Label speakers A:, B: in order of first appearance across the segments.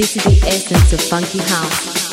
A: This is the essence of funky house.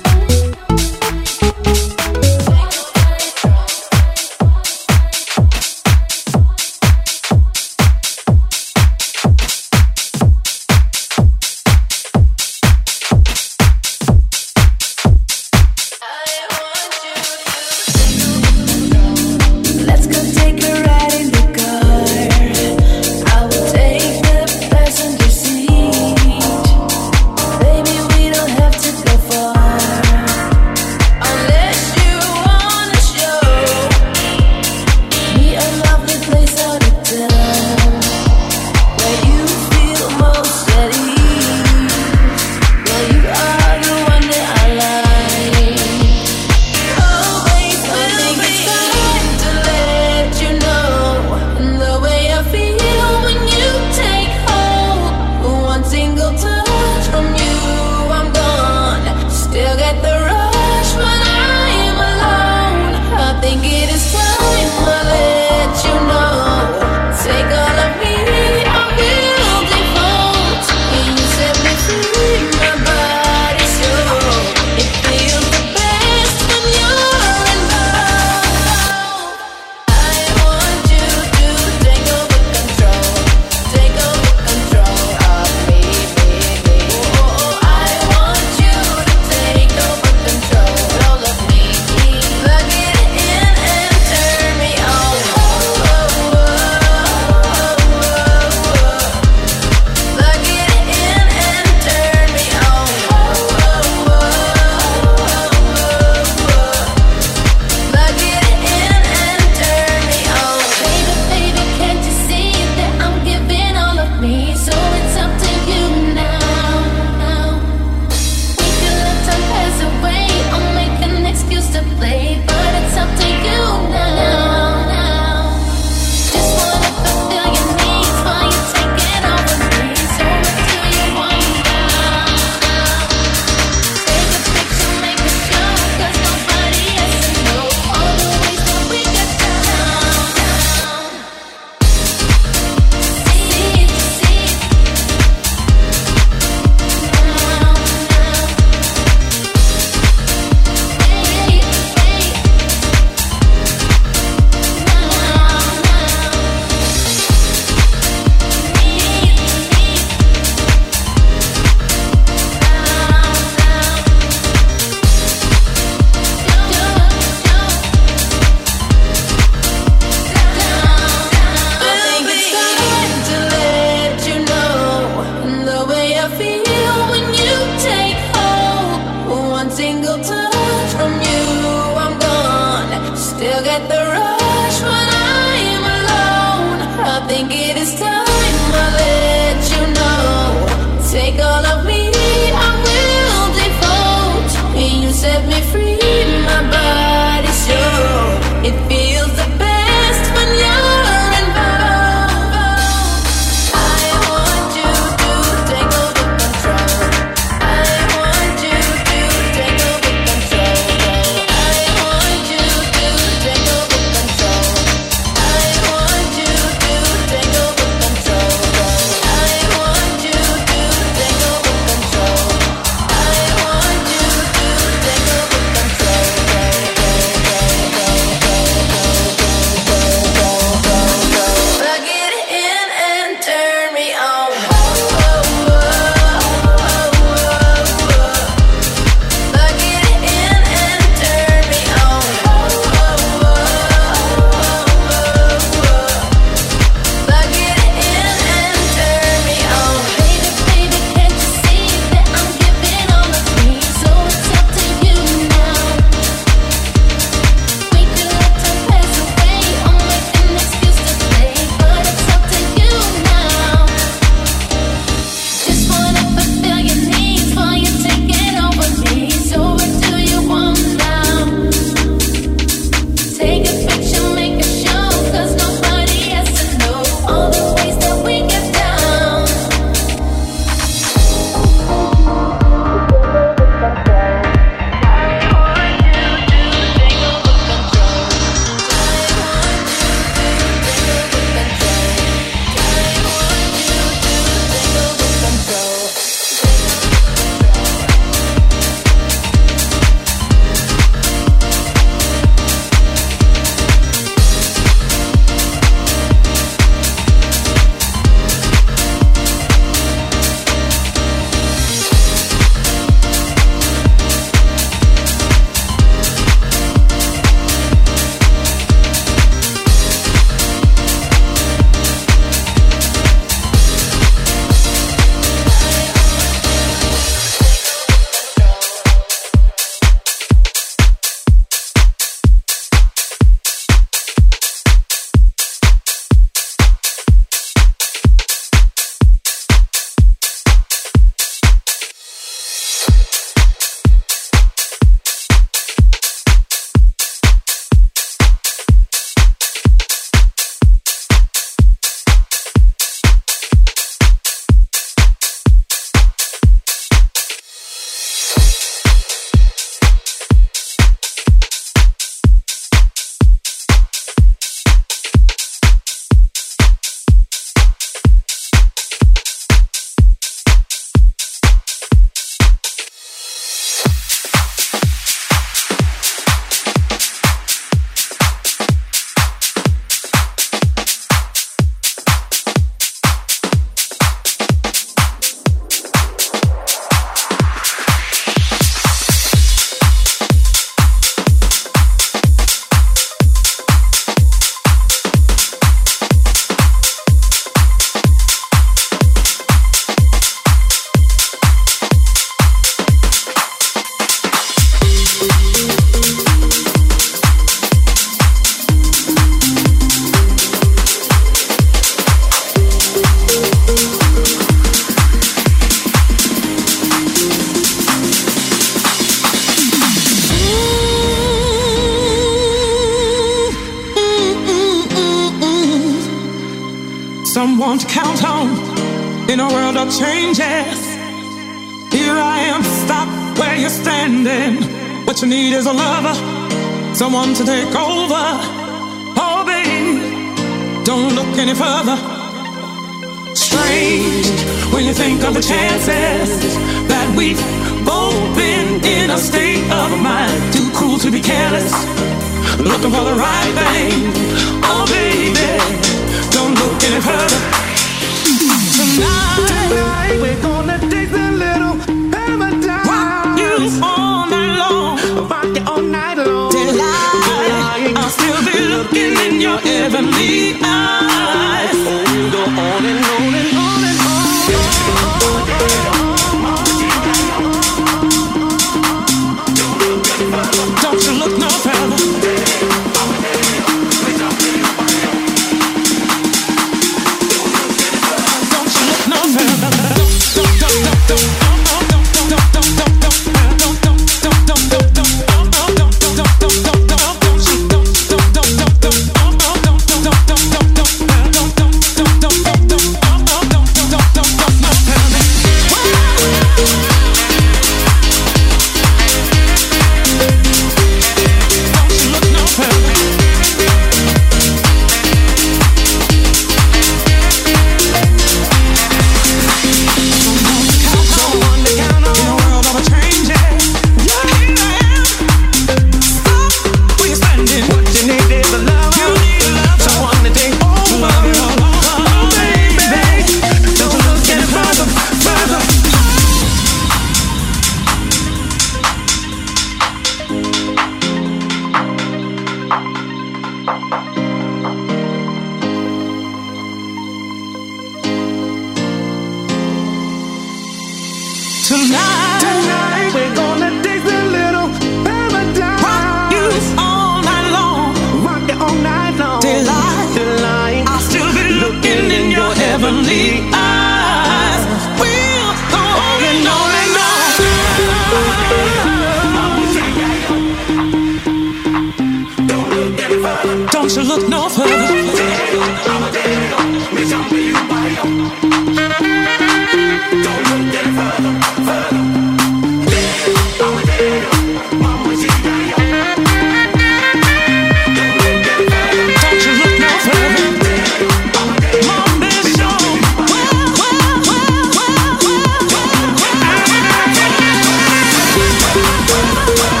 B: Yeah.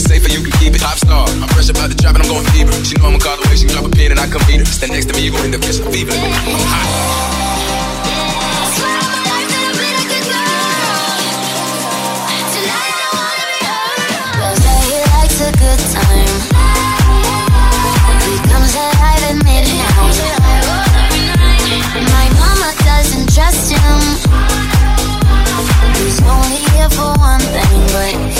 B: it's safe you can keep it. Top star, I'm fresh about the drop and I'm going fever. She know I'ma call the way she drop a pin and I
C: come meet her. Stand next to me, you gon' end up catching fever. Good time alive at midnight. My mama doesn't trust him. He's only here for one thing, but.